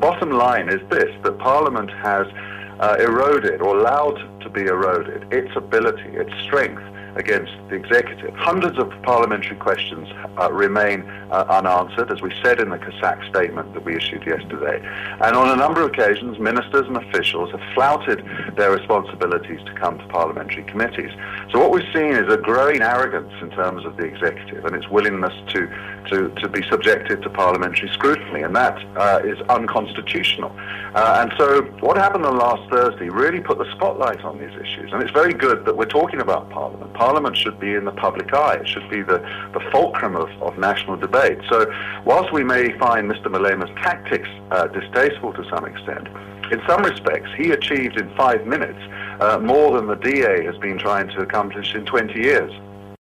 bottom line is this, that Parliament has uh, eroded or allowed to be eroded its ability, its strength against the executive. Hundreds of parliamentary questions uh, remain uh, unanswered, as we said in the CASAC statement that we issued yesterday. And on a number of occasions, ministers and officials have flouted their responsibilities to come to parliamentary committees. So what we've seen is a growing arrogance in terms of the executive and its willingness to, to, to be subjected to parliamentary scrutiny, and that uh, is unconstitutional. Uh, and so what happened on last Thursday really put the spotlight on these issues, and it's very good that we're talking about Parliament. Parliament should be in the public eye. It should be the, the fulcrum of, of national debate. So whilst we may find Mr. Malema's tactics uh, distasteful to some extent, in some respects, he achieved in five minutes uh, more than the DA has been trying to accomplish in 20 years.